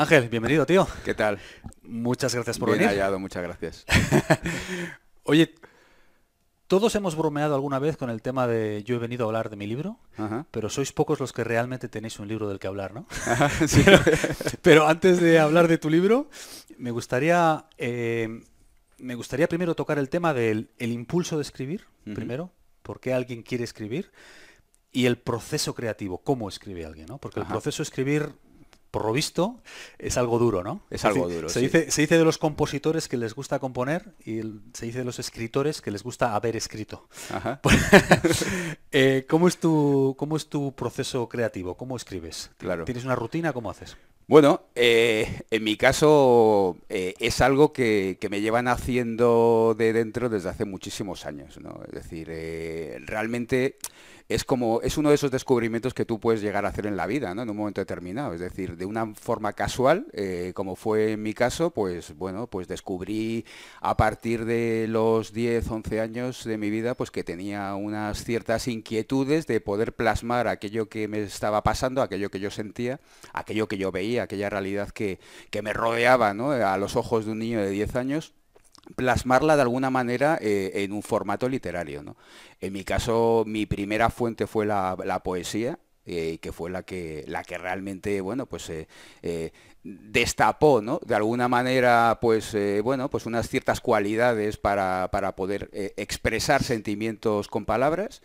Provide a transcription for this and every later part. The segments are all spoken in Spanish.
Ángel, bienvenido, tío. ¿Qué tal? Muchas gracias por Bien venir. hallado, muchas gracias. Oye, todos hemos bromeado alguna vez con el tema de yo he venido a hablar de mi libro, Ajá. pero sois pocos los que realmente tenéis un libro del que hablar, ¿no? Sí. Pero antes de hablar de tu libro, me gustaría, eh, me gustaría primero tocar el tema del el impulso de escribir, primero, por qué alguien quiere escribir, y el proceso creativo, cómo escribe alguien, ¿no? Porque el proceso de escribir, por lo visto, es algo duro, ¿no? Es algo decir, duro, Se, sí. dice, se dice de los compositores que les gusta componer y se dice de los escritores que les gusta haber escrito. Ajá. Eh, ¿cómo, es tu, ¿Cómo es tu proceso creativo? ¿Cómo escribes? Claro. ¿Tienes una rutina? ¿Cómo haces? Bueno, eh, en mi caso eh, es algo que, que me llevan haciendo de dentro desde hace muchísimos años, ¿no? Es decir, realmente es como, es uno de esos descubrimientos que tú puedes llegar a hacer en la vida, ¿no? En un momento determinado. Es decir, de una forma casual, eh, como fue en mi caso, pues bueno, pues descubrí a partir de los 10, 11 años de mi vida, pues que tenía unas ciertas inquietudes de poder plasmar aquello que me estaba pasando, aquello que yo sentía, aquello que yo veía, aquella realidad que, que me rodeaba, ¿no? A los ojos de un niño de 10 años plasmarla de alguna manera eh, en un formato literario. ¿no? En mi caso, mi primera fuente fue la, la poesía, eh, que fue la que, la que realmente, bueno, pues eh, destapó, ¿no? De alguna manera, pues, bueno, pues unas ciertas cualidades para, para poder expresar sentimientos con palabras.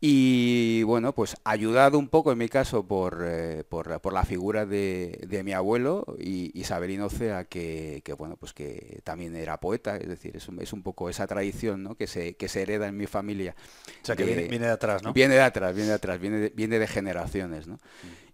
Y bueno, pues ayudado un poco en mi caso por, eh, por, por la figura de, de mi abuelo y Isabelino Cea, que, que, bueno, pues que también era poeta, es decir, es un, es un poco esa tradición ¿no? que, se, que se hereda en mi familia. O sea, que viene, viene de atrás, ¿no? Viene de atrás, viene de atrás, viene de, viene de generaciones, ¿no?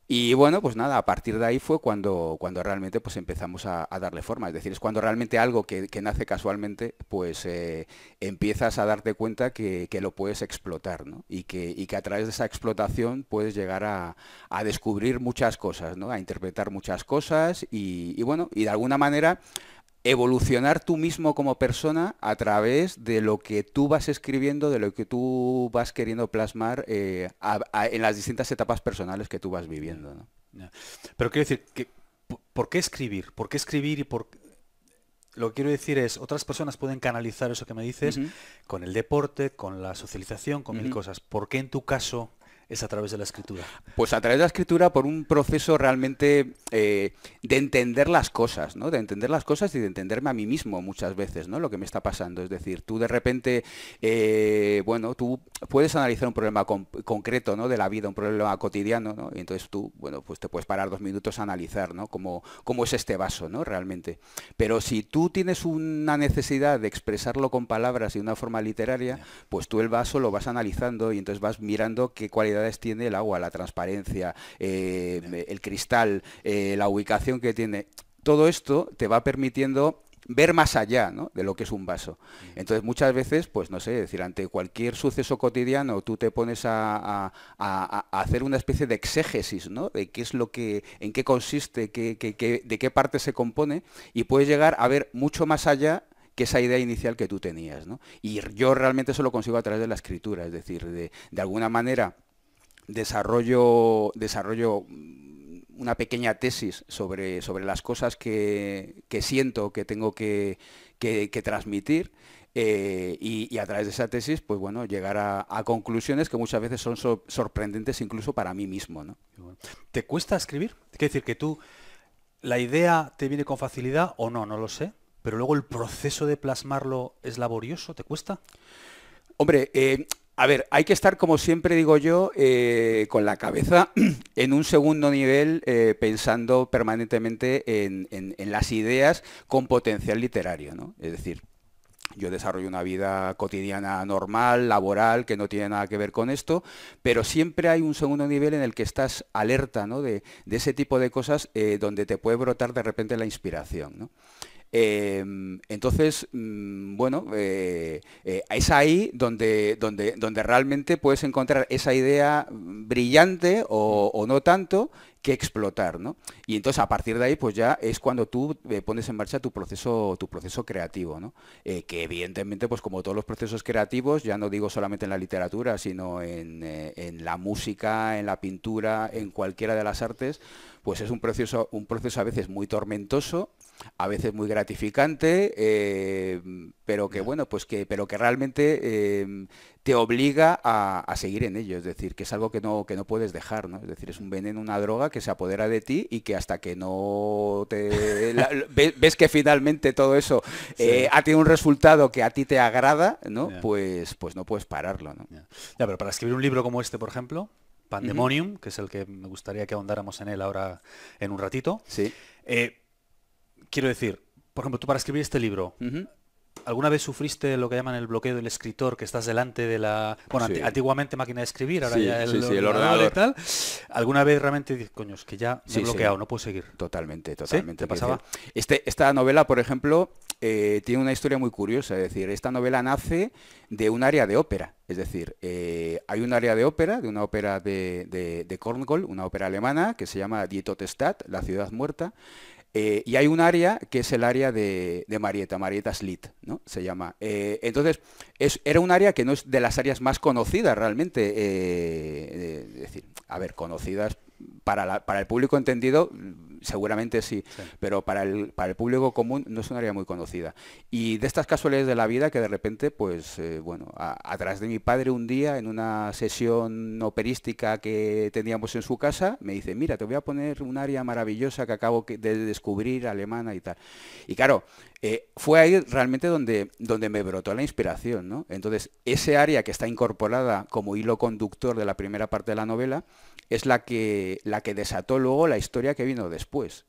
Y bueno, pues nada, a partir de ahí fue cuando, cuando realmente pues empezamos a, darle forma. Es decir, es cuando realmente algo que, que nace casualmente, pues eh, empiezas a darte cuenta que, que lo puedes explotar, ¿no? Y que, y que a través de esa explotación puedes llegar a, a descubrir muchas cosas, ¿no? A interpretar muchas cosas y bueno, y de alguna manera evolucionar tú mismo como persona a través de lo que tú vas escribiendo, de lo que tú vas queriendo plasmar eh, a- a- en las distintas etapas personales que tú vas viviendo. ¿no? Pero quiero decir, que, ¿por- ¿por qué escribir? ¿Por qué escribir y por Lo que quiero decir es, otras personas pueden canalizar eso que me dices con el deporte, con la socialización, con mil cosas. ¿Por qué en tu caso es a través de la escritura? Pues a través de la escritura por un proceso realmente eh, de entender las cosas, ¿no? De entender las cosas y de entenderme a mí mismo muchas veces, ¿no? Lo que me está pasando. Es decir, tú de repente, eh, bueno, tú puedes analizar un problema con- concreto, ¿no? De la vida, un problema cotidiano, ¿no? Y entonces tú, bueno, pues te puedes parar dos minutos a analizar, ¿no? Cómo, cómo es este vaso, ¿no? Realmente. Pero si tú tienes una necesidad de expresarlo con palabras y de una forma literaria, pues tú el vaso lo vas analizando y entonces vas mirando qué cualidades tiene el agua, la transparencia, eh, el cristal, eh, la ubicación que tiene. Todo esto te va permitiendo ver más allá ¿no? de lo que es un vaso. Entonces muchas veces, pues no sé, decir, ante cualquier suceso cotidiano tú te pones a, a- a- a hacer una especie de exégesis, ¿no? De qué es lo que, en qué consiste, qué- qué- qué- de qué parte se compone, y puedes llegar a ver mucho más allá que esa idea inicial que tú tenías, ¿no? Y yo realmente eso lo consigo a través de la escritura, es decir, de, de alguna manera desarrollo, desarrollo mm, una pequeña tesis sobre, sobre las cosas que, que siento que tengo que, que- transmitir eh, y, a través de esa tesis, pues bueno, llegar a, conclusiones que muchas veces son sor- sorprendentes incluso para mí mismo, ¿no? ¿Te cuesta escribir? Quiero decir que tú, la idea te viene con facilidad o no, no lo sé. Pero luego el proceso de plasmarlo es laborioso, ¿te cuesta? Hombre, eh, a ver, hay que estar, como siempre digo yo, eh, con la cabeza en un segundo nivel, eh, pensando permanentemente en, las ideas con potencial literario, ¿no? Es decir, yo desarrollo una vida cotidiana normal, laboral, que no tiene nada que ver con esto, pero siempre hay un segundo nivel en el que estás alerta ¿no? de, ese tipo de cosas donde te puede brotar de repente la inspiración. ¿no? Eh, entonces, mm, bueno, eh, eh, es ahí donde, donde, donde realmente puedes encontrar esa idea brillante o, no tanto que explotar, ¿no? Y entonces a partir de ahí, pues ya es cuando tú eh, pones en marcha tu proceso, tu proceso creativo, ¿no? Que evidentemente, pues como todos los procesos creativos, ya no digo solamente en la literatura, sino en, en la música, en la pintura, en cualquiera de las artes, pues es un proceso, un proceso a veces muy tormentoso, a veces muy gratificante, eh, pero que bueno, pues que, pero que realmente eh, te obliga a, seguir en ello, es decir, que es algo que no, que no puedes dejar, ¿no? Es decir, es un veneno, una droga que se apodera de ti y que hasta que no te ves, que finalmente todo eso eh, ha tenido un resultado que a ti te agrada, ¿no? Pues, pues no puedes pararlo, ¿no? Ya. pero para escribir un libro como este, por ejemplo, Pandemonium, que es el que me gustaría que ahondáramos en él ahora en un ratito. Sí quiero decir, por ejemplo, tú para escribir este libro, ¿Alguna vez sufriste lo que llaman el bloqueo del escritor, que estás delante de la... Bueno, antiguamente máquina de escribir, ahora ya el, ordenador, y tal. ¿Alguna vez realmente dices, coño, es que ya me he bloqueado, no puedo seguir? Totalmente, totalmente. ¿Te pasaba? Este, esta novela, por ejemplo, eh, tiene una historia muy curiosa. Es decir, esta novela nace de un área de ópera. Es decir, eh, hay un área de ópera, de una ópera de, de, de Korngold, una ópera alemana, que se llama Die la ciudad muerta, eh, y hay un área que es el área de, Marieta, Marieta Slit, ¿no? Se llama. Eh, entonces, es, era un área que no es de las áreas más conocidas realmente. Eh, es decir, a ver, conocidas para, para el público entendido, seguramente sí, pero para el, para el público común no es un área muy conocida. Y de estas casualidades de la vida que de repente, pues, eh, bueno, a, través de mi padre un día, en una sesión operística que teníamos en su casa, me dice, mira, te voy a poner un área maravillosa que acabo de descubrir, alemana y tal. Y claro, eh, fue ahí realmente donde, donde me brotó la inspiración, ¿no? Entonces, ese área que está incorporada como hilo conductor de la primera parte de la novela, es la que, la que desató luego la historia que vino después.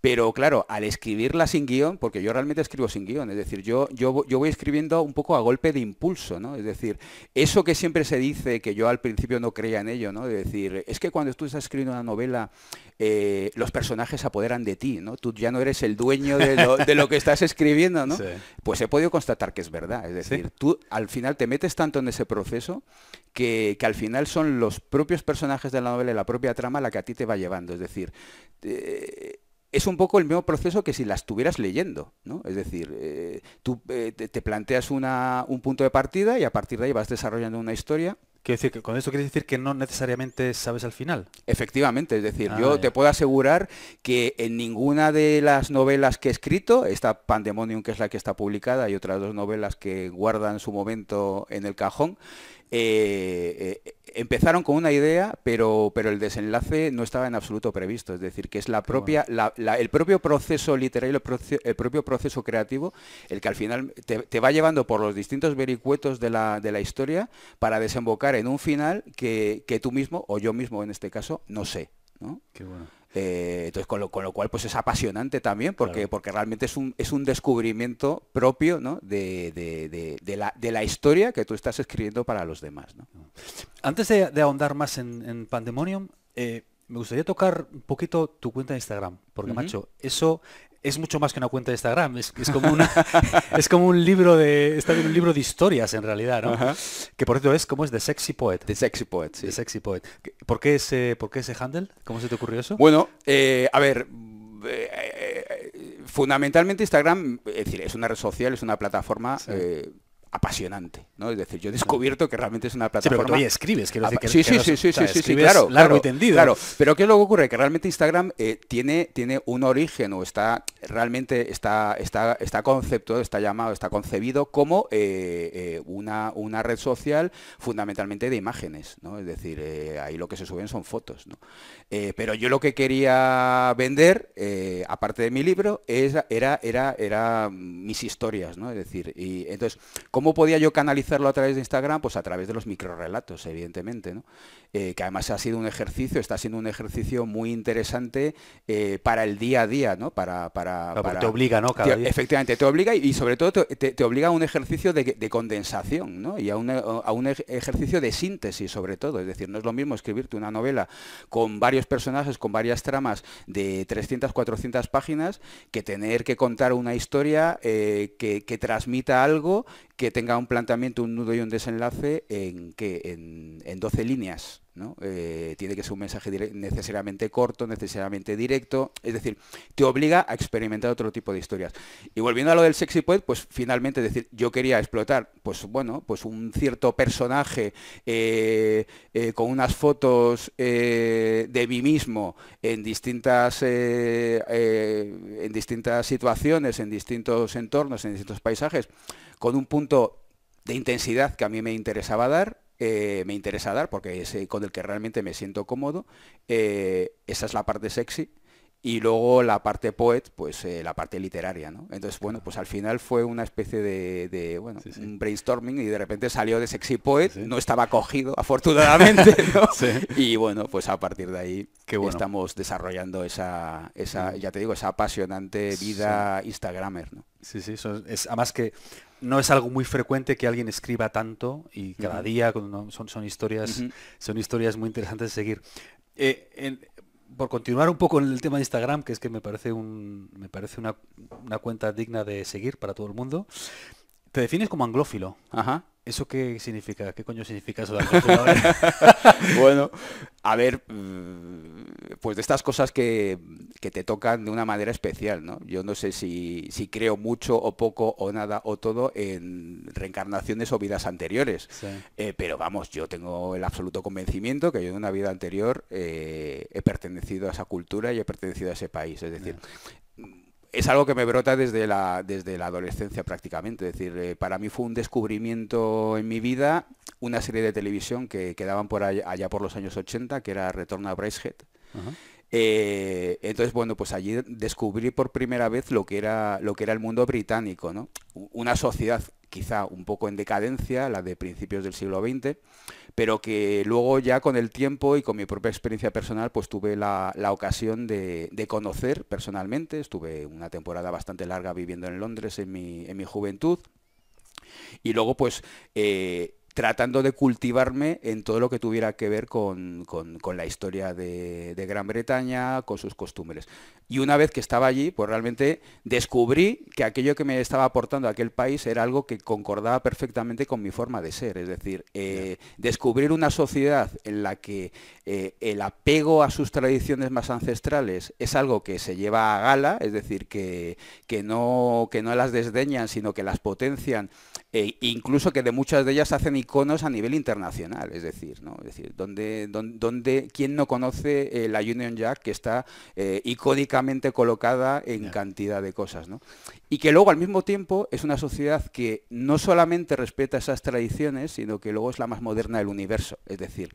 Pero claro, al escribirla sin guion, porque yo realmente escribo sin guion, es decir, yo, yo, yo, voy escribiendo un poco a golpe de impulso, ¿no? Es decir, eso que siempre se dice, que yo al principio no creía en ello, ¿no? Es decir, es que cuando tú estás escribiendo una novela, eh, los personajes se apoderan de ti, ¿no? Tú ya no eres el dueño de lo, que estás escribiendo, ¿no? Pues he podido constatar que es verdad. Es decir, tú al final te metes tanto en ese proceso que, al final son los propios personajes de la novela y la propia trama la que a ti te va llevando. Es decir, eh, es un poco el mismo proceso que si la estuvieras leyendo, ¿no? Es decir, eh, tú eh, te, planteas un punto de partida y a partir de ahí vas desarrollando una historia. Quiero decir que con eso quieres decir que no necesariamente sabes al final. Efectivamente, es decir, yo ah, te puedo asegurar que en ninguna de las novelas que he escrito, esta Pandemonium que es la que está publicada y otras dos novelas que guardan su momento en el cajón, eh, eh, empezaron con una idea, pero, pero el desenlace no estaba en absoluto previsto. Es decir, que es la propia, el propio proceso literario, el, propio proceso creativo, el que al final te, va llevando por los distintos vericuetos de la, de la, historia para desembocar en un final que, que, tú mismo, o yo mismo en este caso, no sé. ¿no? Qué bueno. Eh, entonces, con lo, cual pues es apasionante también, porque, porque realmente es un, es un descubrimiento propio de, la, historia que tú estás escribiendo para los demás. Antes de, ahondar más en, Pandemonium, eh, me gustaría tocar un poquito tu cuenta de Instagram, porque macho, eso es mucho más que una cuenta de Instagram, es, como una es como un libro de está bien un libro de historias en realidad, ¿no? Que por cierto es como es The Sexy Poet. The Sexy Poet, sí. The Sexy Poet. ¿Por qué ese por qué ese handle? ¿Cómo se te ocurrió eso? Bueno, eh, a ver, eh, eh, fundamentalmente Instagram, es decir, es una red social, es una plataforma apasionante, ¿no? Es decir, yo he descubierto que realmente es una plataforma... Sí, pero tú escribes, quiero decir que... Sí, sí, sí, sí, sí, sí, claro, largo y tendido. Claro, pero ¿qué es lo que ocurre? Que realmente Instagram eh, tiene, tiene un origen o está, realmente está, está, está conceptuado, está llamado, está concebido como eh, eh, una, una red social fundamentalmente de imágenes, ¿no? Es decir, ahí lo que se suben son fotos, ¿no? pero yo lo que quería vender, aparte de mi libro, es, era, era, era mis historias, ¿no? Es decir, y entonces ¿Cómo podía yo canalizarlo a través de Instagram? Pues a través de los microrelatos, evidentemente, ¿no? Eh, que además ha sido un ejercicio, está siendo un ejercicio muy interesante eh, para el día a día, ¿no? Para, para, te obliga, ¿no? Efectivamente, te obliga y, sobre todo te, obliga a un ejercicio de, condensación, ¿no? Y a un, a un, ejercicio de síntesis, sobre todo. Es decir, no es lo mismo escribirte una novela con varios personajes, con varias tramas de 300, 400 páginas, que tener que contar una historia eh, que, que transmita algo que tenga un planteamiento, un nudo y un desenlace en, que en, 12 líneas. ¿No? Eh, tiene que ser un mensaje necesariamente corto, necesariamente directo, es decir, te obliga a experimentar otro tipo de historias. Y volviendo a lo del sexy poet, pues finalmente, decir, yo quería explotar, pues bueno, pues un cierto personaje eh, eh, con unas fotos de mí mismo en distintas, en distintas situaciones, en distintos entornos, en distintos paisajes, con un punto de intensidad que a mí me interesaba dar, eh, me interesa dar, porque es con el que realmente me siento cómodo. Eh, esa es la parte sexy. Y luego la parte poet, pues eh, la parte literaria, ¿no? Entonces, bueno, pues al final fue una especie de, bueno, un brainstorming y de repente salió de Sexy Poet, no estaba cogido, afortunadamente, Y bueno, pues a partir de ahí estamos desarrollando esa, esa, ya te digo, esa apasionante vida Instagramer, ¿no? Sí, sí, eso es, además que no es algo muy frecuente que alguien escriba tanto y cada día son, son historias son historias muy interesantes de seguir. Eh, por continuar un poco en el tema de Instagram, que es que me parece un me parece una, una cuenta digna de seguir para todo el mundo. Te defines como anglófilo. Ajá. ¿Eso qué significa? ¿Qué coño significa eso bueno, a ver, mm, pues de estas cosas que, te tocan de una manera especial, ¿no? Yo no sé si, creo mucho o poco o nada o todo en reencarnaciones o vidas anteriores. Eh, pero vamos, yo tengo el absoluto convencimiento que yo en una vida anterior eh, he pertenecido a esa cultura y he pertenecido a ese país. Es decir, es algo que me brota desde la, desde la adolescencia prácticamente. Es decir, eh, para mí fue un descubrimiento en mi vida, una serie de televisión que quedaban por allá, por los años 80, que era Retorno a Bracehead. Eh, entonces, bueno, pues allí descubrí por primera vez lo que era, lo que era el mundo británico, ¿no? Una sociedad quizá un poco en decadencia, la de principios del siglo XX, pero que luego ya con el tiempo y con mi propia experiencia personal, pues tuve la, ocasión de, conocer personalmente. Estuve una temporada bastante larga viviendo en Londres en mi, en mi juventud. Y luego, pues, eh, tratando de cultivarme en todo lo que tuviera que ver con, la historia de, Gran Bretaña, con sus costumbres. Y una vez que estaba allí, pues realmente descubrí que aquello que me estaba aportando aquel país era algo que concordaba perfectamente con mi forma de ser. Es decir, eh, descubrir una sociedad en la que eh, el apego a sus tradiciones más ancestrales es algo que se lleva a gala, es decir, que, que, no, que no las desdeñan, sino que las potencian, e incluso que de muchas de ellas hacen iconos a nivel internacional, es decir, ¿no? Es decir, donde, donde, ¿quién no conoce eh, la Union Jack que está eh, icónicamente colocada en cantidad de cosas, ¿no? Y que luego al mismo tiempo es una sociedad que no solamente respeta esas tradiciones, sino que luego es la más moderna del universo, es decir,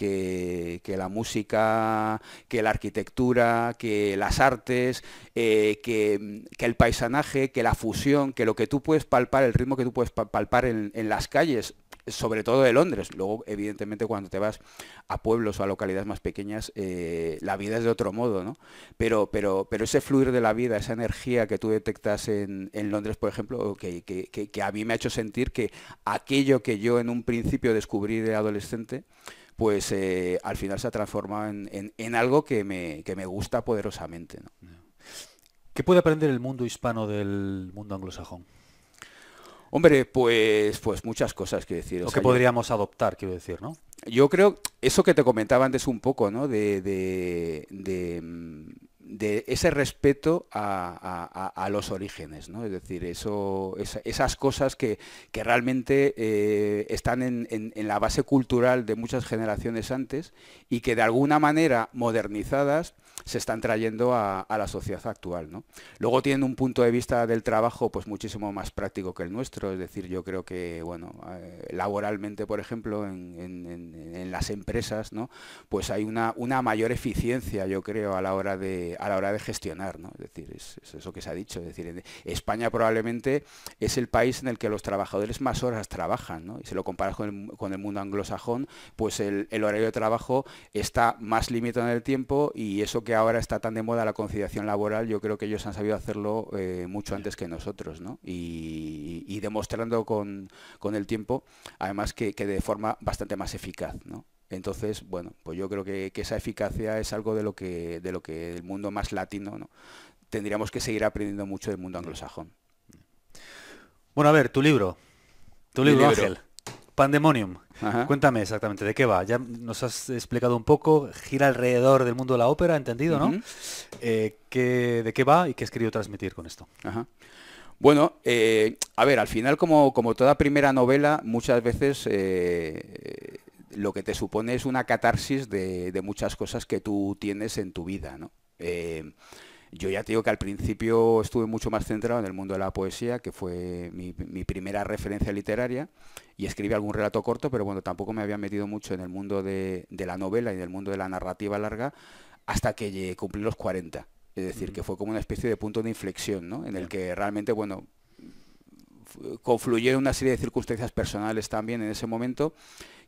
que, la música, que la arquitectura, que las artes, eh, que, el paisanaje, que la fusión, que lo que tú puedes palpar, el ritmo que tú puedes palpar en, las calles, sobre todo de Londres. Luego, evidentemente, cuando te vas a pueblos o a localidades más pequeñas, eh, la vida es de otro modo, ¿no? Pero, pero, pero ese fluir de la vida, esa energía que tú detectas en, Londres, por ejemplo, que, a mí me ha hecho sentir que aquello que yo en un principio descubrí de adolescente, pues eh, al final se ha transformado en, algo que me, me, gusta poderosamente. ¿Qué puede aprender el mundo hispano del mundo anglosajón? Hombre, pues, pues muchas cosas, quiero decir. O, que podríamos adoptar, quiero decir, ¿no? Yo creo, eso que te comentaba antes un poco, ¿no? de, de mm, de ese respeto a, los orígenes, ¿no? Es decir, eso, esas cosas que, realmente eh, están en, la base cultural de muchas generaciones antes y que de alguna manera modernizadas se están trayendo a, la sociedad actual. ¿no? Luego tienen un punto de vista del trabajo pues muchísimo más práctico que el nuestro, es decir, yo creo que bueno, eh, laboralmente, por ejemplo, en, las empresas, ¿no? pues hay una, mayor eficiencia, yo creo, a la hora de, a la hora de gestionar, ¿no? Es decir, es, eso que se ha dicho. Es decir, España probablemente es el país en el que los trabajadores más horas trabajan, ¿no? Y si lo comparas con el, mundo anglosajón, pues el, horario de trabajo está más limitado en el tiempo y eso que ahora está tan de moda la conciliación laboral, yo creo que ellos han sabido hacerlo eh, mucho antes que nosotros, ¿no? Y, demostrando con, el tiempo, además que, que de forma bastante más eficaz, ¿no? Entonces, bueno, pues yo creo que, esa eficacia es algo de lo que, de lo que el mundo más latino, ¿no? Tendríamos que seguir aprendiendo mucho del mundo anglosajón. Bueno, a ver, tu libro. Tu libro, Ángel. Pandemonium. Cuéntame exactamente de qué va. Ya nos has explicado un poco, gira alrededor del mundo de la ópera, entendido, ¿no? Eh, ¿De qué va y qué has querido transmitir con esto? Bueno, eh, a ver, al final como, como, toda primera novela, muchas veces eh, lo que te supone es una catarsis de, muchas cosas que tú tienes en tu vida, ¿no? Yo ya te digo que al principio estuve mucho más centrado en el mundo de la poesía, que fue mi, primera referencia literaria, y escribí algún relato corto, pero bueno, tampoco me había metido mucho en el mundo de, la novela y en el mundo de la narrativa larga hasta que cumplí los 40. Es decir, que fue como una especie de punto de inflexión, ¿no? En el que realmente, bueno, confluyeron una serie de circunstancias personales también en ese momento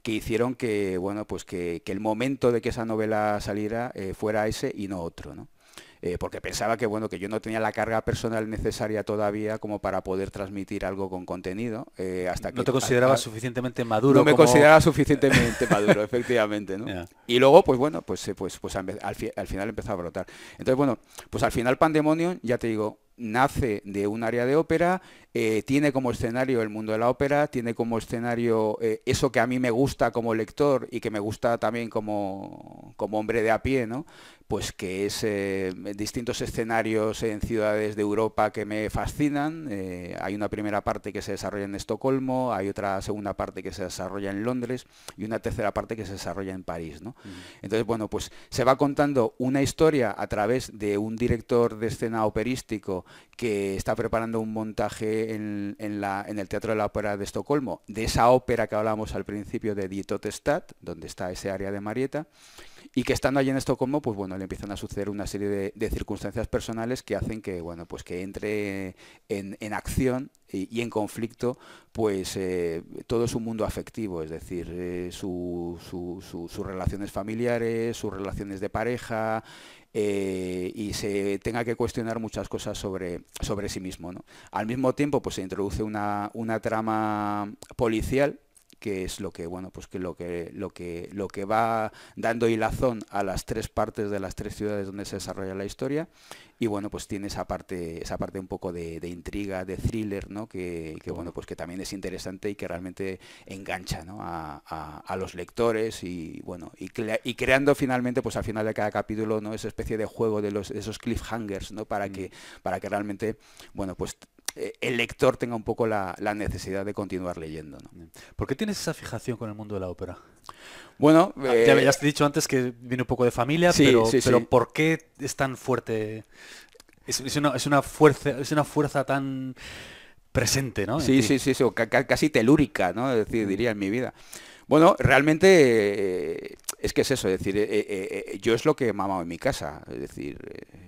que hicieron que, bueno, pues que, el momento de que esa novela saliera eh, fuera ese y no otro, ¿no? Eh, porque pensaba que bueno que yo no tenía la carga personal necesaria todavía como para poder transmitir algo con contenido eh, hasta no te considerabas suficientemente maduro no me consideraba suficientemente maduro efectivamente ¿no? y luego pues bueno pues eh, pues pues al, al, final empezó a brotar entonces bueno pues al final Pandemonium ya te digo nace de un área de ópera, eh, tiene como escenario el mundo de la ópera, tiene como escenario eh, eso que a mí me gusta como lector y que me gusta también como, como hombre de a pie, ¿no? Pues que es eh, distintos escenarios en ciudades de Europa que me fascinan. hay una primera parte que se desarrolla en Estocolmo, hay otra segunda parte que se desarrolla en Londres y una tercera parte que se desarrolla en París. ¿no? Entonces, bueno, pues se va contando una historia a través de un director de escena operístico que está preparando un montaje en, el Teatro de la Ópera de Estocolmo, de esa ópera que hablábamos al principio de Dietotestad, donde está ese área de Marieta, y que estando allí en Estocolmo, pues bueno, le empiezan a suceder una serie de, circunstancias personales que hacen que, bueno, pues que entre en, acción y, en conflicto, pues eh, todo su mundo afectivo, es decir, eh, sus relaciones familiares, sus relaciones de pareja, eh, y se tenga que cuestionar muchas cosas sobre, sobre sí mismo. Al mismo tiempo, pues se introduce una, una trama policial que es lo que bueno pues que lo que lo que lo que va dando hilazón a las tres partes de las tres ciudades donde se desarrolla la historia. Y bueno pues tiene esa parte esa parte un poco de, intriga de thriller no que, bueno pues que también es interesante y que realmente engancha a, los lectores y bueno y, y, creando finalmente pues al final de cada capítulo no esa especie de juego de los esos cliffhangers no para mm. que para que realmente bueno pues el lector tenga un poco la, necesidad de continuar leyendo. ¿no? ¿Por qué tienes esa fijación con el mundo de la ópera? Bueno, ah, ya, ya, te he dicho antes que viene un poco de familia, pero, pero ¿por qué es tan fuerte? Es, una, fuerza, es una fuerza tan presente, ¿no? Sí, sí, sí, casi telúrica, ¿no? Es decir, diría en mi vida. Bueno, realmente eh, es que es eso, es decir, eh, yo es lo que he mamado en mi casa, es decir,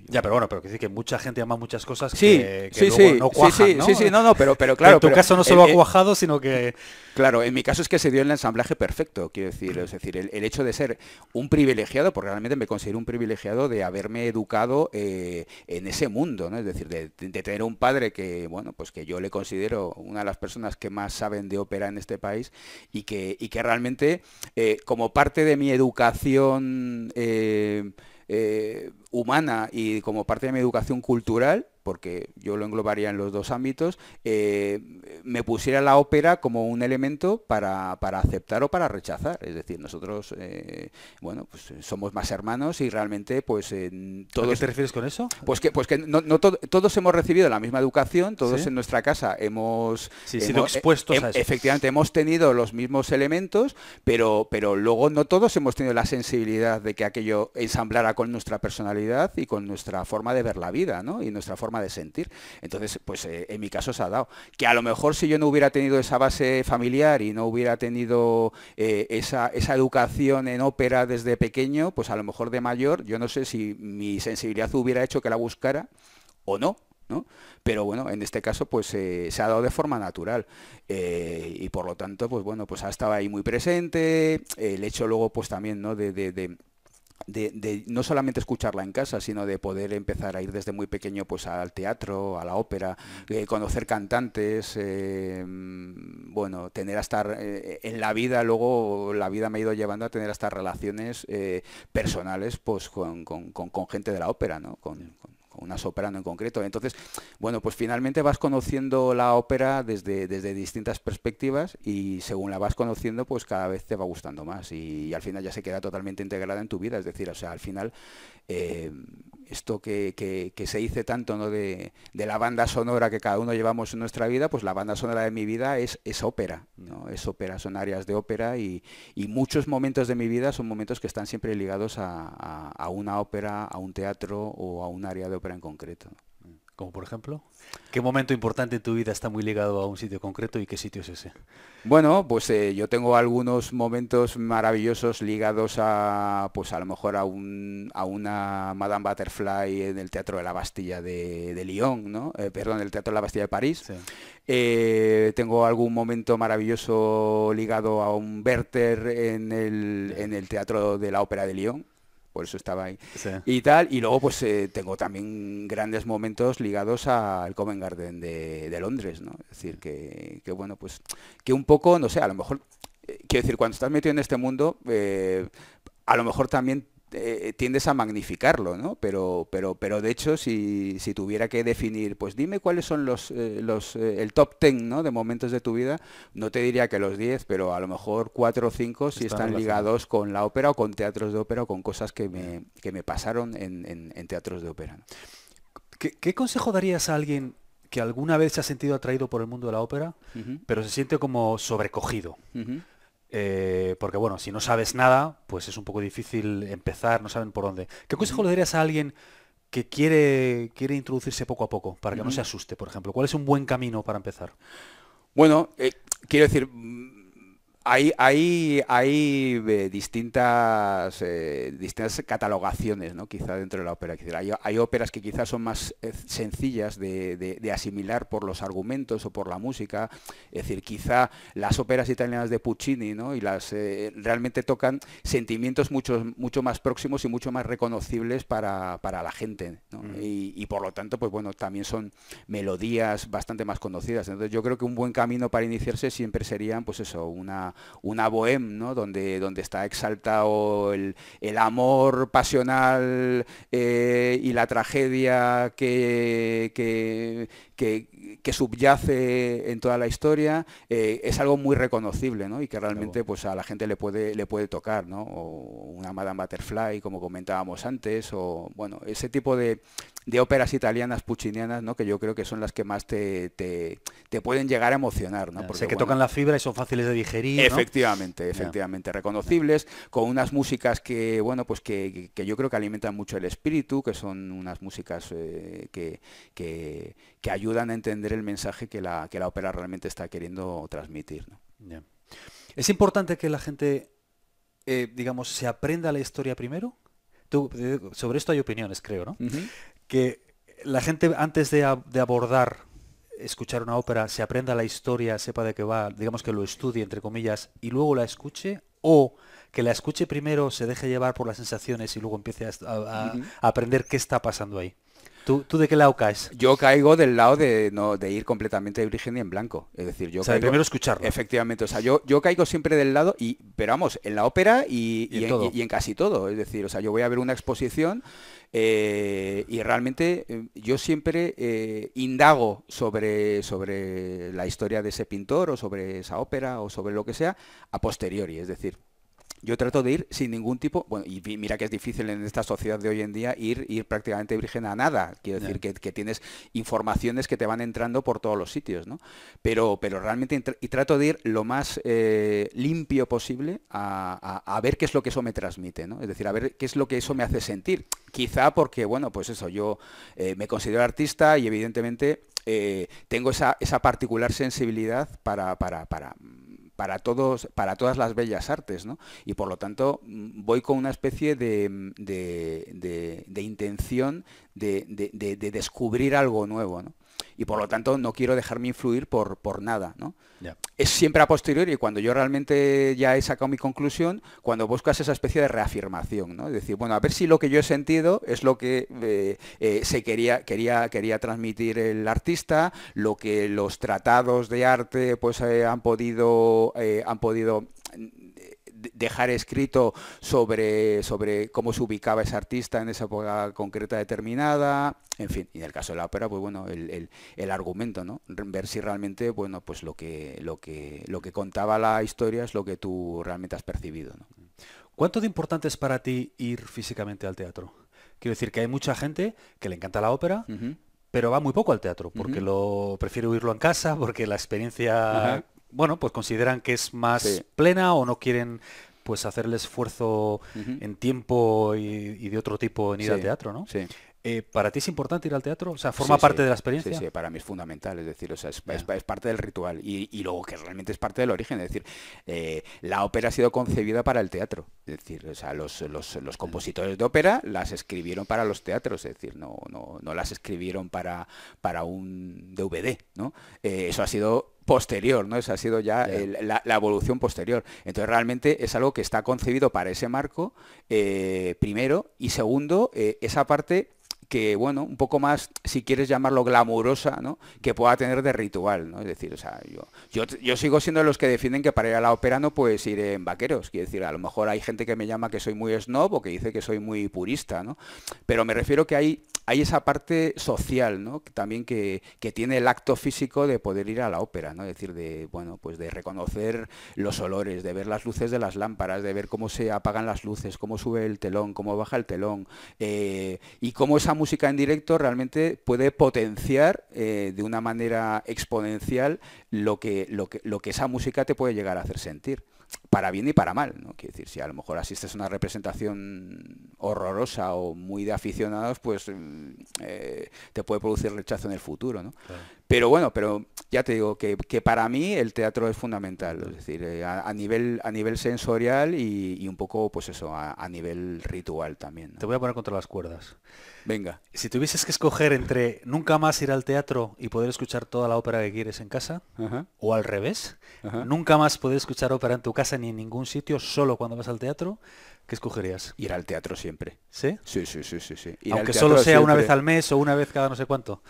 ya, pero bueno, pero que decir que mucha gente ama muchas cosas sí, que, sí, sí, no cuajan, sí, sí, sí, no, no, pero, pero claro. en tu caso no solo ha cuajado, sino que... Claro, en mi caso es que se dio el ensamblaje perfecto, quiero decir, es decir, el, hecho de ser un privilegiado, porque realmente me considero un privilegiado de haberme educado eh, en ese mundo, ¿no? Es decir, de, tener un padre que, bueno, pues que yo le considero una de las personas que más saben de ópera en este país y que, y que realmente, eh, como parte de mi educación... Eh, eh, humana y como parte de mi educación cultural, porque yo lo englobaría en los dos ámbitos, eh, me pusiera la ópera como un elemento para, aceptar o para rechazar. Es decir, nosotros, eh, bueno, pues eh, somos más hermanos y realmente, pues todos... ¿A qué te refieres con eso? Pues que, pues que no, todos hemos recibido la misma educación, todos en nuestra casa hemos sido expuestos a eso. Efectivamente, hemos tenido los mismos elementos, pero, pero luego no todos hemos tenido la sensibilidad de que aquello ensamblara con nuestra personalidad y con nuestra forma de ver la vida, ¿no? Y nuestra forma de sentir. Entonces, pues eh, en mi caso se ha dado. Que a lo mejor si yo no hubiera tenido esa base familiar y no hubiera tenido eh, esa, educación en ópera desde pequeño, pues a lo mejor de mayor, yo no sé si mi sensibilidad hubiera hecho que la buscara o no. ¿no? Pero bueno, en este caso pues eh, se ha dado de forma natural y por lo tanto pues bueno, pues ha estado ahí muy presente, el hecho luego pues también ¿no? de de, no solamente escucharla en casa, sino de poder empezar a ir desde muy pequeño pues al teatro, a la ópera, mm. eh, conocer cantantes, eh, bueno, tener hasta eh, en la vida, luego la vida me ha ido llevando a tener hasta relaciones personales pues con, gente de la ópera, ¿no? Con, una soprano en concreto. Entonces, bueno, pues finalmente vas conociendo la ópera desde, desde distintas perspectivas y según la vas conociendo, pues cada vez te va gustando más y, al final ya se queda totalmente integrada en tu vida. Es decir, o sea, al final eh, esto que, se dice tanto ¿no? de, la banda sonora que cada uno llevamos en nuestra vida, pues la banda sonora de mi vida es, es ópera, ¿no? es ópera, son áreas de ópera y, muchos momentos de mi vida son momentos que están siempre ligados a, a una ópera, a un teatro o a un área de ópera en concreto. Como por ejemplo, ¿qué momento importante en tu vida está muy ligado a un sitio concreto y qué sitio es ese? Bueno, pues eh, yo tengo algunos momentos maravillosos ligados a, pues a lo mejor a, un, a una Madame Butterfly en el Teatro de la Bastilla de, de Lyon, ¿no? Eh, perdón, el Teatro de la Bastilla de París. Eh, tengo algún momento maravilloso ligado a un Werther en el, en el Teatro de la Ópera de Lyon por eso estaba ahí. Y tal, y luego pues eh, tengo también grandes momentos ligados al Covent Garden de, Londres, ¿no? Es decir, que, bueno, pues que un poco, no sé, a lo mejor, eh, quiero decir, cuando estás metido en este mundo, eh, a lo mejor también eh, tiendes a magnificarlo, ¿no? Pero, pero, pero de hecho, si, tuviera que definir, pues dime cuáles son los, eh, los eh, el top 10 ¿no? de momentos de tu vida, no te diría que los 10, pero a lo mejor 4 o 5 si están, ligados con la ópera o con teatros de ópera o con cosas que me, que me pasaron en, teatros de ópera. ¿Qué, consejo darías a alguien que alguna vez se ha sentido atraído por el mundo de la ópera, pero se siente como sobrecogido? Eh, porque bueno, si no sabes nada, pues es un poco difícil empezar, no saben por dónde. ¿Qué consejo le darías a alguien que quiere, quiere introducirse poco a poco, para que no se asuste, por ejemplo? ¿Cuál es un buen camino para empezar? Bueno, eh, quiero decir, hay, hay, hay eh, distintas, eh, distintas catalogaciones, ¿no? quizá dentro de la ópera. Hay, hay óperas que quizás son más eh, sencillas de, asimilar por los argumentos o por la música. Es decir, quizá las óperas italianas de Puccini ¿no? y las realmente tocan sentimientos mucho, mucho más próximos y mucho más reconocibles para, la gente. Mm. Y, y, por lo tanto, pues bueno, también son melodías bastante más conocidas. Entonces yo creo que un buen camino para iniciarse siempre serían, pues eso, una una, bohème, ¿no? Donde, donde está exaltado el, amor pasional eh, y la tragedia que, subyace en toda la historia, eh, es algo muy reconocible y que realmente pues, a la gente le puede, le puede tocar. ¿no? O una Madame Butterfly, como comentábamos antes, o bueno, ese tipo de, de óperas italianas puccinianas, ¿no? que yo creo que son las que más te, te, pueden llegar a emocionar. ¿no? Porque, que tocan la fibra y son fáciles de digerir. Efectivamente, efectivamente, reconocibles, con unas músicas que, bueno, pues que, yo creo que alimentan mucho el espíritu, que son unas músicas eh, que, que, ayudan a entender el mensaje que la, que la ópera realmente está queriendo transmitir. Es importante que la gente, eh, digamos, se aprenda la historia primero. Tú, eh, sobre esto hay opiniones, creo, ¿no? que la gente antes de, abordar escuchar una ópera se aprenda la historia, sepa de qué va, digamos que lo estudie, entre comillas, y luego la escuche, o que la escuche primero, se deje llevar por las sensaciones y luego empiece a aprender qué está pasando ahí. ¿Tú, de qué lado caes? Yo caigo del lado de, no, de ir completamente de virgen y en blanco. Es decir, yo o primero escucharlo. Efectivamente, o sea, yo, yo caigo siempre del lado, y, pero vamos, en la ópera y, en, casi todo. Es decir, o sea, yo voy a ver una exposición eh, y realmente eh, yo siempre eh, indago sobre, sobre la historia de ese pintor o sobre esa ópera o sobre lo que sea a posteriori. Es decir, yo trato de ir sin ningún tipo, bueno, y mira que es difícil en esta sociedad de hoy en día ir, ir prácticamente virgen a nada. Quiero decir que, tienes informaciones que te van entrando por todos los sitios, ¿no? Pero, pero realmente y trato de ir lo más eh, limpio posible a, ver qué es lo que eso me transmite, ¿no? Es decir, a ver qué es lo que eso me hace sentir. Quizá porque, bueno, pues eso, yo eh, me considero artista y evidentemente eh, tengo esa, esa particular sensibilidad para, para, para para, todos, para todas las bellas artes, ¿no? Y por lo tanto mm, voy con una especie de, de, intención de, descubrir algo nuevo. Y por lo tanto no quiero dejarme influir por, por nada. ¿no? Es siempre a posteriori, cuando yo realmente ya he sacado mi conclusión, cuando buscas esa especie de reafirmación, ¿no? es decir, bueno, a ver si lo que yo he sentido es lo que eh, eh, se quería, quería, quería transmitir el artista, lo que los tratados de arte pues, eh, han podido, han podido dejar escrito sobre, sobre cómo se ubicaba ese artista en esa época concreta determinada, en fin, y en el caso de la ópera, pues bueno, el, argumento, ¿no? Ver si realmente, bueno, pues lo que, lo que, lo que contaba la historia es lo que tú realmente has percibido, ¿Cuánto de importante es para ti ir físicamente al teatro? Quiero decir que hay mucha gente que le encanta la ópera, pero va muy poco al teatro, porque lo prefiere oírlo en casa, porque la experiencia, bueno, pues consideran que es más plena o no quieren pues hacer el esfuerzo en tiempo y, de otro tipo en ir al teatro, ¿no? Sí. Eh, ¿Para ti es importante ir al teatro? O sea, ¿forma parte de la experiencia? Sí, sí, para mí es fundamental, es decir, o sea, es, parte del ritual y, luego que realmente es parte del origen, es decir, eh, la ópera ha sido concebida para el teatro, es decir, o sea, los, los, compositores de ópera las escribieron para los teatros, es decir, no, no, no las escribieron para, para un DVD, ¿no? Eh, eso ha sido posterior, ¿no? Esa ha sido ya la, evolución posterior. Entonces realmente es algo que está concebido para ese marco, primero, y segundo, esa parte que, bueno, un poco más, si quieres llamarlo glamurosa, ¿no? Que pueda tener de ritual, ¿no? Es decir, o sea, yo, yo, sigo siendo los que defienden que para ir a la ópera no puedes ir en vaqueros. Quiero decir, a lo mejor hay gente que me llama que soy muy snob o que dice que soy muy purista, ¿no? Pero me refiero que hay, hay esa parte social, ¿no? También que, tiene el acto físico de poder ir a la ópera, ¿no? Es decir, de, bueno, pues de reconocer los olores, de ver las luces de las lámparas, de ver cómo se apagan las luces, cómo sube el telón, cómo baja el telón, eh, y cómo esa música en directo realmente puede potenciar eh, de una manera exponencial lo que, esa música te puede llegar a hacer sentir para bien y para mal, ¿no? Quiero decir, si a lo mejor asistes a una representación horrorosa o muy de aficionados, pues mm, eh, te puede producir rechazo en el futuro, ¿no? Pero bueno, pero ya te digo que, para mí el teatro es fundamental, es decir, eh, a, nivel, a nivel sensorial y, un poco, pues eso, a, nivel ritual también. Te voy a poner contra las cuerdas. Venga. Si tuvieses que escoger entre nunca más ir al teatro y poder escuchar toda la ópera que quieres en casa, o al revés, nunca más poder escuchar ópera en tu casa ni en ningún sitio, solo cuando vas al teatro, ¿qué escogerías? Ir al teatro siempre. ¿Sí? Sí, sí, sí, sí. sí. Aunque solo sea una vez al mes o una vez cada no sé cuánto.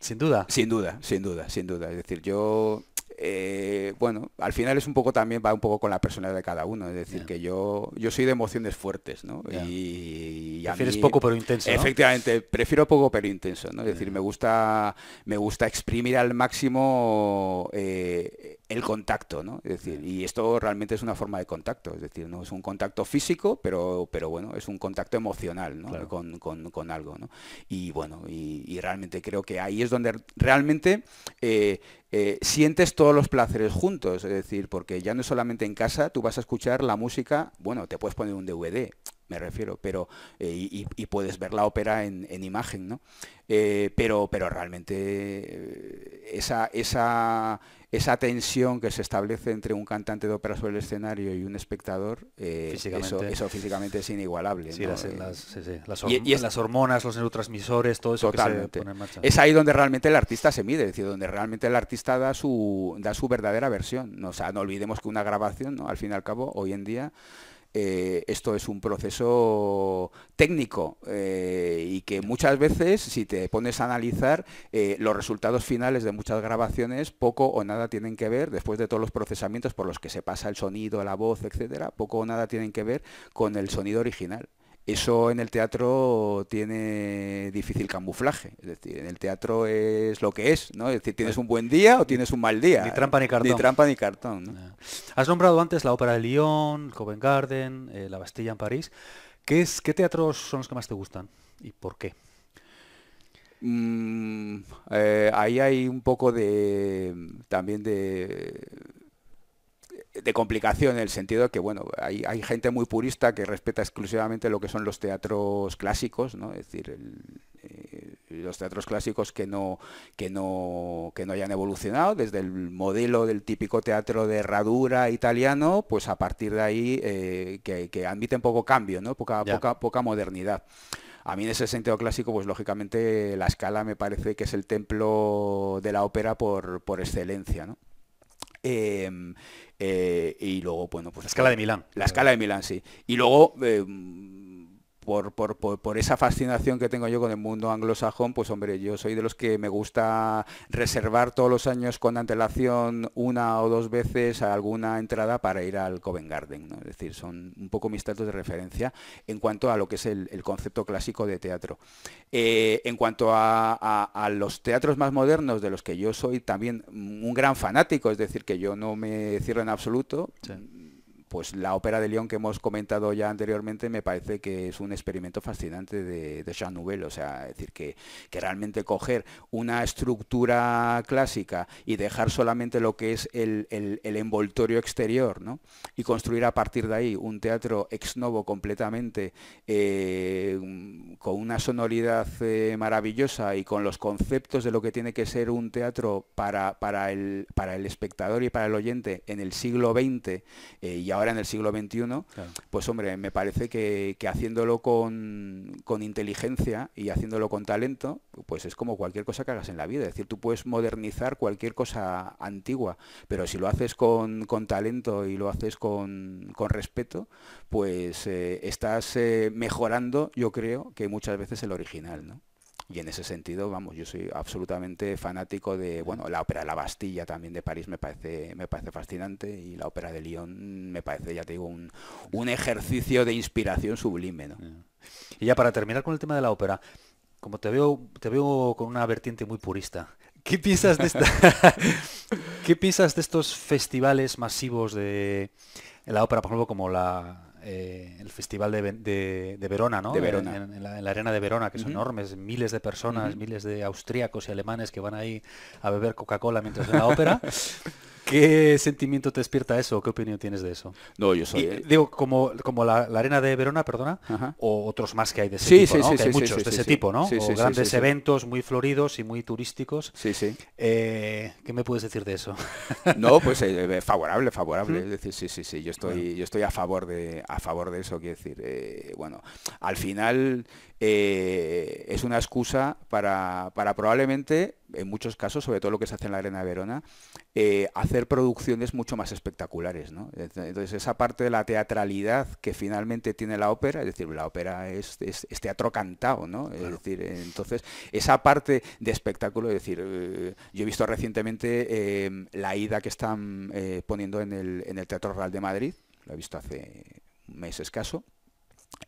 Sin duda. Sin duda, sin duda, sin duda. Es decir, yo eh, bueno, al final es un poco también, va un poco con la personalidad de cada uno, es decir, que yo, yo soy de emociones fuertes, ¿no? Y, Prefieres poco pero intenso. Efectivamente, prefiero poco pero intenso, ¿no? Es decir, me gusta, me gusta exprimir al máximo eh, el contacto, ¿no? Es decir, y esto realmente es una forma de contacto, es decir, no es un contacto físico, pero, pero bueno, es un contacto emocional, ¿no? Con, algo, ¿no? Y bueno, y, realmente creo que ahí es donde realmente eh, eh, sientes todos los placeres juntos, es decir, porque ya no solamente en casa, tú vas a escuchar la música, bueno, te puedes poner un DVD, me refiero, pero eh, y, puedes ver la ópera en, imagen, ¿no? Eh, pero, pero realmente esa, esa, esa tensión que se establece entre un cantante de ópera sobre el escenario y un espectador, Eso, físicamente es inigualable. Sí, las, y, las, hormonas, los neurotransmisores, todo eso totalmente. Es ahí donde realmente el artista se mide, es decir, donde realmente el artista da su, da su verdadera versión. O sea, no olvidemos que una grabación, ¿no? al fin y al cabo, hoy en día eh, esto es un proceso técnico eh, y que muchas veces, si te pones a analizar, eh, los resultados finales de muchas grabaciones poco o nada tienen que ver, después de todos los procesamientos por los que se pasa el sonido, la voz, etcétera, poco o nada tienen que ver con el sonido original. Eso en el teatro tiene difícil camuflaje. Es decir, en el teatro es lo que es, ¿no? Es decir, tienes un buen día o tienes un mal día. Ni trampa ni cartón. Ni trampa ni cartón. Has nombrado antes la Ópera de Lyon, Covent Garden, eh, la Bastilla en París. ¿Qué, es, ¿Qué teatros son los que más te gustan y por qué? Mm, eh, ahí hay un poco de también de de complicación en el sentido de que bueno hay, hay, gente muy purista que respeta exclusivamente lo que son los teatros clásicos no es decir eh, los teatros clásicos que no que no que no hayan evolucionado desde el modelo del típico teatro de herradura italiano pues a partir de ahí eh, que, admiten poco cambio no poca poca poca modernidad. A mí en ese sentido clásico, pues lógicamente la escala me parece que es el templo de la ópera por, por excelencia, ¿no? Em, eh, y luego, bueno, pues... La escala de Milán. La escala de Milán, sí. Y luego, em, por, esa fascinación que tengo yo con el mundo anglosajón, pues hombre, yo soy de los que me gusta reservar todos los años con antelación una o dos veces alguna entrada para ir al Covent Garden. Es decir, son un poco mis datos de referencia en cuanto a lo que es el, concepto clásico de teatro. Eh, en cuanto a, los teatros más modernos, de los que yo soy también un gran fanático, es decir, que yo no me cierro en absoluto pues la ópera de Lyon que hemos comentado ya anteriormente me parece que es un experimento fascinante de, Jean Nouvel, o sea, decir que, realmente coger una estructura clásica y dejar solamente lo que es el, envoltorio exterior, ¿no? Y construir a partir de ahí un teatro ex novo completamente, eh, con una sonoridad eh, maravillosa y con los conceptos de lo que tiene que ser un teatro para, para, el, para el espectador y para el oyente en el siglo XX eh, y ahora en el siglo XXI, pues hombre, me parece que, haciéndolo con, inteligencia y haciéndolo con talento, pues es como cualquier cosa que hagas en la vida. Es decir, tú puedes modernizar cualquier cosa antigua, pero si lo haces con, talento y lo haces con, respeto, pues eh, estás eh, mejorando, yo creo, que muchas veces el original, ¿no? Y en ese sentido, vamos, yo soy absolutamente fanático de, bueno, la ópera La Bastilla también de París me parece, me parece fascinante y la ópera de Lyon me parece, ya te digo, un, un ejercicio de inspiración sublime, ¿no? Y ya para terminar con el tema de la ópera, como te veo, te veo con una vertiente muy purista. ¿Qué piensas? ¿Qué piensas de estos festivales masivos de la ópera, por ejemplo, como la eh, el Festival de, Verona, ¿no? De Verona. En, la, arena de Verona, que son enormes, miles de personas, miles de austríacos y alemanes que van ahí a beber Coca-Cola mientras ven la ópera. ¿Qué sentimiento te despierta eso? ¿Qué opinión tienes de eso? No, yo soy... Eh, digo, como, como la, arena de Verona, perdona, o otros más que hay de ese tipo, ¿no? que hay muchos de ese tipo, ¿no? o grandes eventos muy floridos y muy turísticos. Sí, sí. Eh, ¿Qué me puedes decir de eso? no, pues eh, favorable, favorable. Es decir, sí, sí, sí. Yo estoy, yo estoy a favor de, a favor de eso. Quiero decir, bueno, al final es una excusa para, para probablemente, en muchos casos, sobre todo lo que se hace en la arena de Verona, hacer producciones mucho más espectaculares. ¿no? Entonces esa parte de la teatralidad que finalmente tiene la ópera, es decir, la ópera es, teatro cantado, ¿no? Es decir, entonces esa parte de espectáculo, es decir, eh, yo he visto recientemente em, la ida que están eh, poniendo en el, en el Teatro Real de Madrid, lo he visto hace un mes escaso,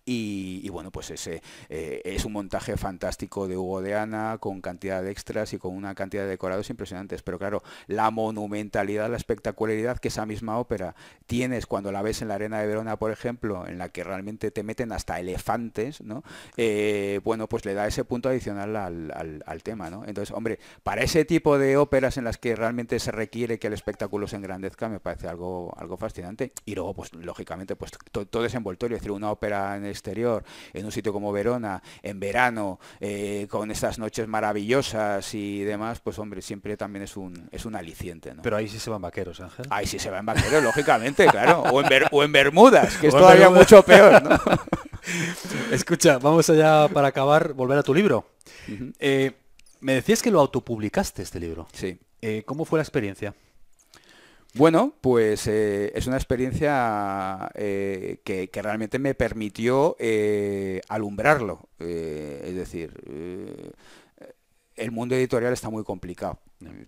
y, bueno, pues ese eh, es un montaje fantástico de Hugo de Ana, con cantidad de extras y con una cantidad de decorados impresionantes. Pero claro, la monumentalidad, la espectacularidad que esa misma ópera tienes cuando la ves en la Arena de Verona, por ejemplo, en la que realmente te meten hasta elefantes, ¿no? Eh, bueno, pues le da ese punto adicional al, tema, ¿no? Entonces, hombre, para ese tipo de óperas en las que realmente se requiere que el espectáculo se engrandezca, me parece algo, algo fascinante. Y luego, pues lógicamente, pues todo ese envoltorio, es decir, una ópera en el exterior, en un sitio como Verona, en verano, eh, con estas noches maravillosas y demás, pues hombre, siempre también es un, es un aliciente. Pero ahí sí se van vaqueros, Ángel. Ahí sí se van vaqueros, lógicamente, claro. O en, o en Bermudas, que es todavía mucho peor, ¿no? Escucha, vamos allá para acabar, volver a tu libro. Eh, me decías que lo autopublicaste este libro. Sí. Eh, ¿Cómo fue la experiencia? Bueno, pues eh, es una experiencia eh, que, realmente me permitió eh, alumbrarlo. es decir, el mundo editorial está muy complicado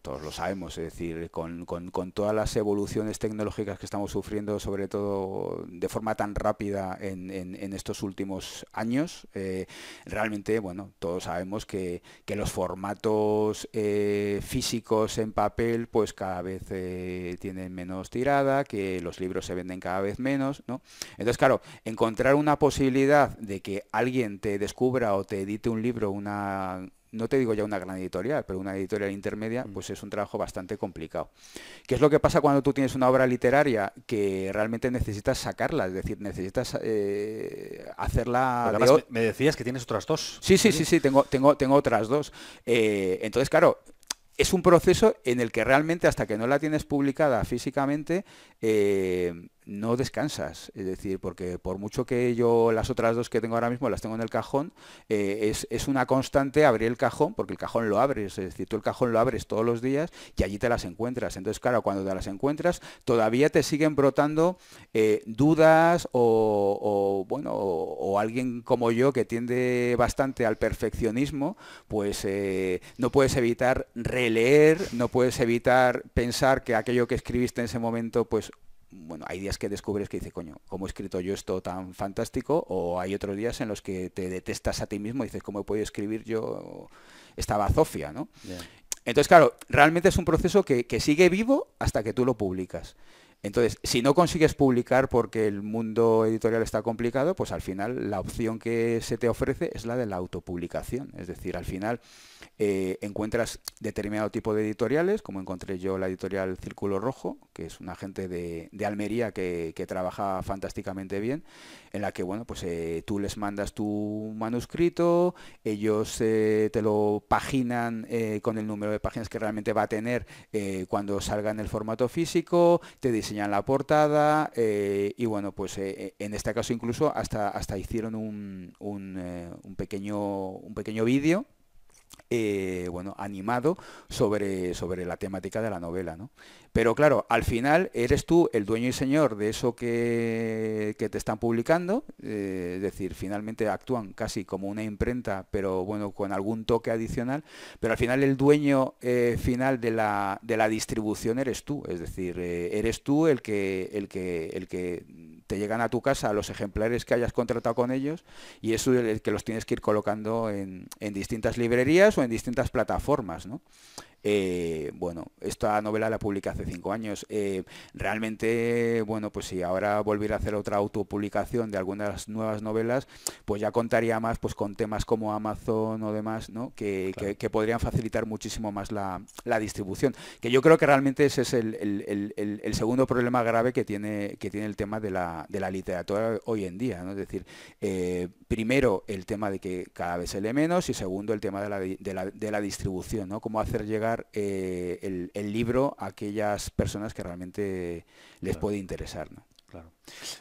todos lo sabemos, es decir, con, todas las evoluciones tecnológicas que estamos sufriendo, sobre todo de forma tan rápida en, estos últimos años, eh, realmente, bueno, todos sabemos que, los formatos eh, físicos en papel, pues cada vez eh, tienen menos tirada, que los libros se venden cada vez menos, ¿no? Entonces, claro, encontrar una posibilidad de que alguien te descubra o te edite un libro, una no te digo ya una gran editorial, pero una editorial intermedia, mm. pues es un trabajo bastante complicado. ¿Qué es lo que pasa cuando tú tienes una obra literaria que realmente necesitas sacarla? Es decir, necesitas eh, hacerla... me decías que tienes otras dos. Sí, sí, sí, sí, tengo, tengo, tengo otras dos. Eh, entonces, claro, es un proceso en el que realmente hasta que no la tienes publicada físicamente, eh, no descansas. Es decir, porque por mucho que yo las otras dos que tengo ahora mismo las tengo en el cajón, eh, es, una constante abrir el cajón, porque el cajón lo abres, es decir, tú el cajón lo abres todos los días y allí te las encuentras. Entonces, claro, cuando te las encuentras, todavía te siguen brotando eh, dudas o, bueno, o, alguien como yo que tiende bastante al perfeccionismo, pues eh, no puedes evitar releer, no puedes evitar pensar que aquello que escribiste en ese momento, pues bueno, hay días que descubres que dices, coño, ¿cómo he escrito yo esto tan fantástico? O hay otros días en los que te detestas a ti mismo y dices, ¿cómo he podido escribir yo esta bazofia, ¿no? Entonces, claro, realmente es un proceso que, que sigue vivo hasta que tú lo publicas. Entonces, si no consigues publicar porque el mundo editorial está complicado, pues al final la opción que se te ofrece es la de la autopublicación. Es decir, al final eh, encuentras determinado tipo de editoriales, como encontré yo la editorial Círculo Rojo, que es una gente de, Almería que, trabaja fantásticamente bien, en la que bueno, pues eh, tú les mandas tu manuscrito, ellos eh, te lo paginan con el número de páginas que realmente va a tener cuando salga en el formato físico, te diseñan la portada y bueno, pues en este caso incluso hasta, hasta hicieron un, un pequeño, un pequeño vídeo eh, bueno, animado sobre, sobre la temática de la novela. ¿no? Pero claro, al final eres tú el dueño y señor de eso que, te están publicando, eh, es decir, finalmente actúan casi como una imprenta, pero bueno, con algún toque adicional, pero al final el dueño eh, final de la, distribución eres tú, es decir, eh, eres tú el que te llegan a tu casa los ejemplares que hayas contratado con ellos y eso es el que los tienes que ir colocando en, en distintas librerías o en distintas plataformas, ¿no? Eh, bueno, esta novela la publiqué hace cinco años. Eh, realmente, bueno, pues si ahora volviera a hacer otra autopublicación de algunas nuevas novelas, pues ya contaría más pues con temas como Amazon o demás, ¿no? Que, podrían facilitar muchísimo más la, distribución. Que yo creo que realmente ese es el, segundo problema grave que tiene, que tiene el tema de la, literatura hoy en día, ¿no? Es decir, eh, primero el tema de que cada vez se lee menos y segundo el tema de la, de la distribución, ¿no? Cómo hacer llegar eh, el, libro a aquellas personas que realmente les puede interesar. ¿no? Claro.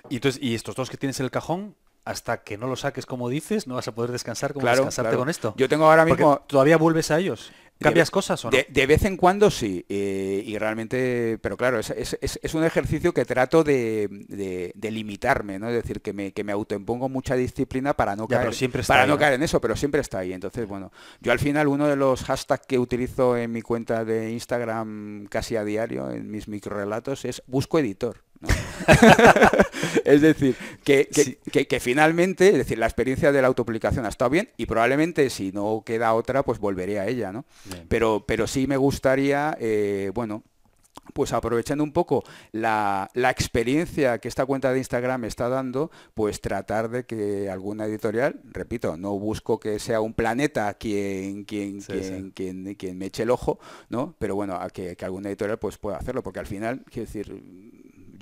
Y, entonces, y estos dos que tienes en el cajón, hasta que no lo saques como dices, no vas a poder descansar como descansarte con esto. Yo tengo ahora mismo... todavía vuelves a ellos. ¿Cambias cosas o no? De, vez en cuando sí, eh, y realmente, pero claro, es, un ejercicio que trato de, limitarme, ¿no? Es decir, que me, que me autoimpongo mucha disciplina para no, caer, para no caer en eso, pero siempre está ahí. Entonces, bueno, yo al final uno de los hashtags que utilizo en mi cuenta de Instagram casi a diario, en mis microrelatos, es busco editor. es decir, que, que, finalmente, es decir, la experiencia de la autopublicación ha estado bien y probablemente si no queda otra, pues volveré a ella, ¿no? Pero, pero sí me gustaría, eh, bueno, pues aprovechando un poco la, experiencia que esta cuenta de Instagram está dando, pues tratar de que alguna editorial, repito, no busco que sea un planeta quien, quien, quien, quien, me eche el ojo, ¿no? Pero bueno, a que, que alguna editorial pues pueda hacerlo, porque al final, quiero decir,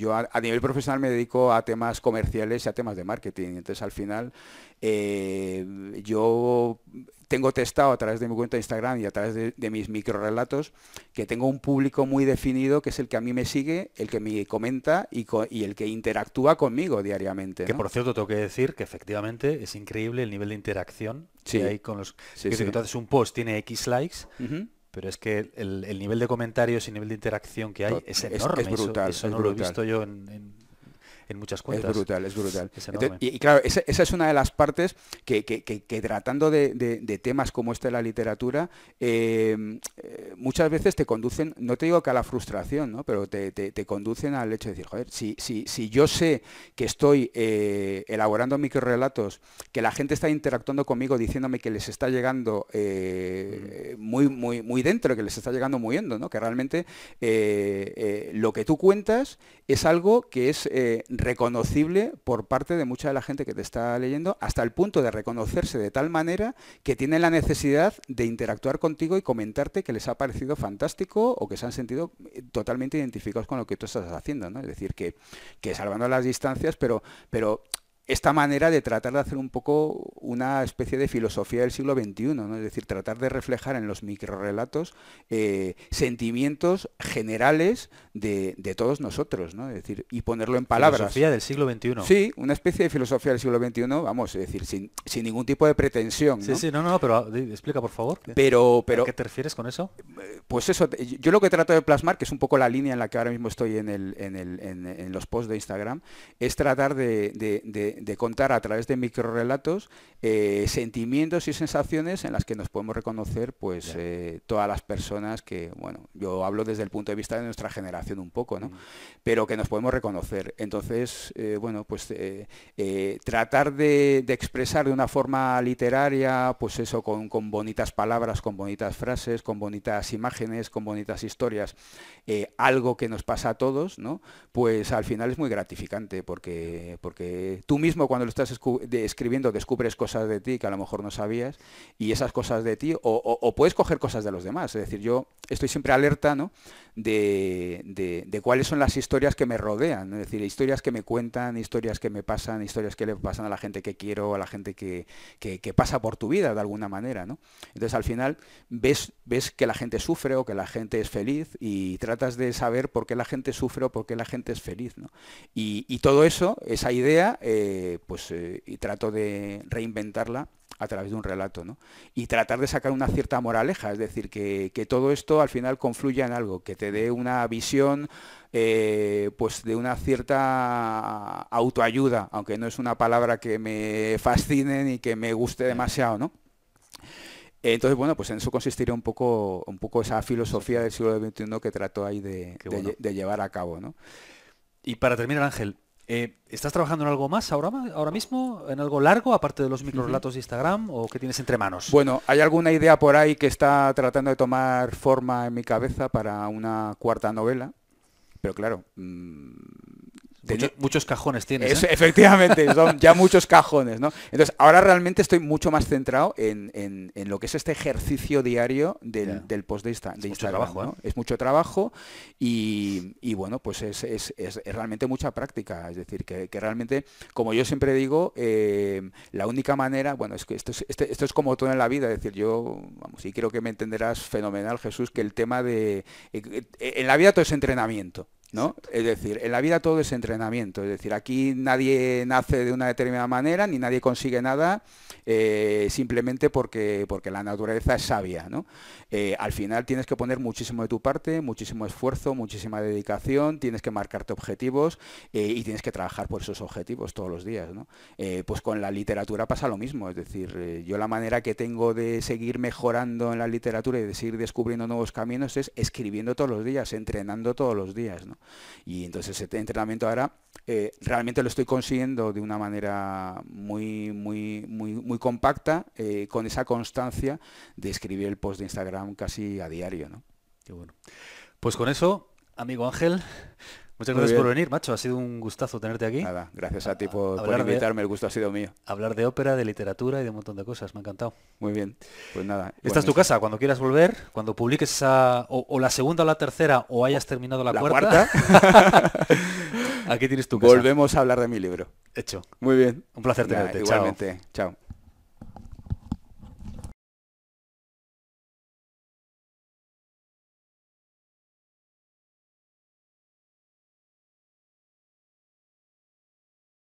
yo a, nivel profesional me dedico a temas comerciales y a temas de marketing. Entonces al final eh, yo tengo testado a través de mi cuenta de Instagram y a través de, mis microrelatos que tengo un público muy definido que es el que a mí me sigue, el que me comenta y, el que interactúa conmigo diariamente. Que por cierto tengo que decir que efectivamente es increíble el nivel de interacción que hay con los... Sí, que tú haces un post, tiene X likes, pero es que el, nivel de comentarios y nivel de interacción que hay es enorme. Es, brutal. Eso, no lo he visto yo en en muchas cuentas. Es brutal, es brutal. y, claro, esa, es una de las partes que, tratando de, temas como este de la literatura, em, eh, muchas veces te conducen, no te digo que a la frustración, ¿no? pero te, conducen al hecho de decir, joder, si, si, si yo sé que estoy eh, elaborando microrelatos, que la gente está interactuando conmigo diciéndome que les está llegando eh, muy, muy, muy dentro, que les está llegando muy hondo, ¿no? que realmente lo que tú cuentas es algo que es reconocible por parte de mucha de la gente que te está leyendo, hasta el punto de reconocerse de tal manera que tienen la necesidad de interactuar contigo y comentarte que les ha parecido fantástico o que se han sentido eh, totalmente identificados con lo que tú estás haciendo. ¿no? Es decir, que, que salvando las distancias, pero, pero esta manera de tratar de hacer un poco una especie de filosofía del siglo XXI, ¿no? es decir, tratar de reflejar en los microrelatos eh, sentimientos generales de, todos nosotros, ¿no? es decir, y ponerlo en palabras. Filosofía del siglo XXI. Sí, una especie de filosofía del siglo XXI, vamos, es decir, sin, ningún tipo de pretensión. Sí, sí, no, no, pero explica por favor. Pero, pero, ¿A qué te refieres con eso? Pues eso, yo lo que trato de plasmar, que es un poco la línea en la que ahora mismo estoy en, el, en, el, en, los posts de Instagram, es tratar de de contar a través de microrelatos eh, sentimientos y sensaciones en las que nos podemos reconocer pues eh, todas las personas que, bueno, yo hablo desde el punto de vista de nuestra generación un poco, ¿no? Mm. Pero que nos podemos reconocer. Entonces, eh, bueno, pues tratar de, expresar de una forma literaria, pues eso, con, bonitas palabras, con bonitas frases, con bonitas imágenes, con bonitas historias, algo que nos pasa a todos, ¿no? Pues al final es muy gratificante porque, porque tú mismo cuando lo estás escribiendo descubres cosas de ti que a lo mejor no sabías y esas cosas de ti, o, puedes coger cosas de los demás. Es decir, yo estoy siempre alerta ¿no? De, cuáles son las historias que me rodean, es decir, historias que me cuentan, historias que me pasan, historias que le pasan a la gente que quiero, a la gente que, pasa por tu vida de alguna manera. ¿no? Entonces al final ves, ves que la gente sufre o que la gente es feliz y tratas de saber por qué la gente sufre o por qué la gente es feliz. ¿no? Y, todo eso, esa idea, eh, pues eh, y trato de reinventarla a través de un relato, ¿no? Y tratar de sacar una cierta moraleja, es decir, que, todo esto al final confluya en algo, que te dé una visión eh, pues de una cierta autoayuda, aunque no es una palabra que me fascine ni que me guste demasiado, ¿no? Entonces, bueno, pues en eso consistiría un poco, un poco esa filosofía del siglo XXI que trato ahí de, de llevar a cabo, ¿no? Y para terminar, Ángel, eh, ¿Estás trabajando en algo más ahora, ahora mismo? ¿En algo largo, aparte de los microrelatos de Instagram? ¿O qué tienes entre manos? Bueno, hay alguna idea por ahí que está tratando de tomar forma en mi cabeza para una cuarta novela. Pero claro, muchos cajones tienes. ¿eh? Efectivamente, son ya muchos cajones, ¿no? Entonces, ahora realmente estoy mucho más centrado en, lo que es este ejercicio diario del, post de, Instagram. Mucho trabajo, ¿no? Es mucho trabajo y, bueno, pues es, realmente mucha práctica. Es decir, que, realmente, como yo siempre digo, eh, la única manera, bueno, es que esto es, este, esto es como todo en la vida. Es decir, yo, vamos, y creo que me entenderás fenomenal, Jesús, que el tema de... Eh, en la vida todo es entrenamiento. ¿No? Es decir, en la vida todo es entrenamiento, es decir, aquí nadie nace de una determinada manera, ni nadie consigue nada eh, simplemente porque, porque la naturaleza es sabia, ¿no? Eh, al final tienes que poner muchísimo de tu parte, muchísimo esfuerzo, muchísima dedicación, tienes que marcarte objetivos eh, y tienes que trabajar por esos objetivos todos los días, ¿no? pues con la literatura pasa lo mismo, es decir, yo la manera que tengo de seguir mejorando en la literatura y de seguir descubriendo nuevos caminos es escribiendo todos los días, entrenando todos los días, ¿no? Y entonces ese entrenamiento ahora eh, realmente lo estoy consiguiendo de una manera muy, muy, muy, muy compacta, eh, con esa constancia de escribir el post de Instagram casi a diario. ¿no? Qué bueno. Pues con eso, amigo Ángel, Muchas gracias por venir, macho. Ha sido un gustazo tenerte aquí. Nada, gracias a ti por, invitarme. el gusto ha sido mío. Hablar de ópera, de literatura y de un montón de cosas. Me ha encantado. Muy bien. Pues nada. Esta es tu casa. Cuando quieras volver, cuando publiques esa, o, la segunda o la tercera, o hayas terminado la, cuarta. aquí tienes tu casa. Volvemos a hablar de mi libro. Hecho. Muy bien. Un placer tenerte. igualmente. Chao.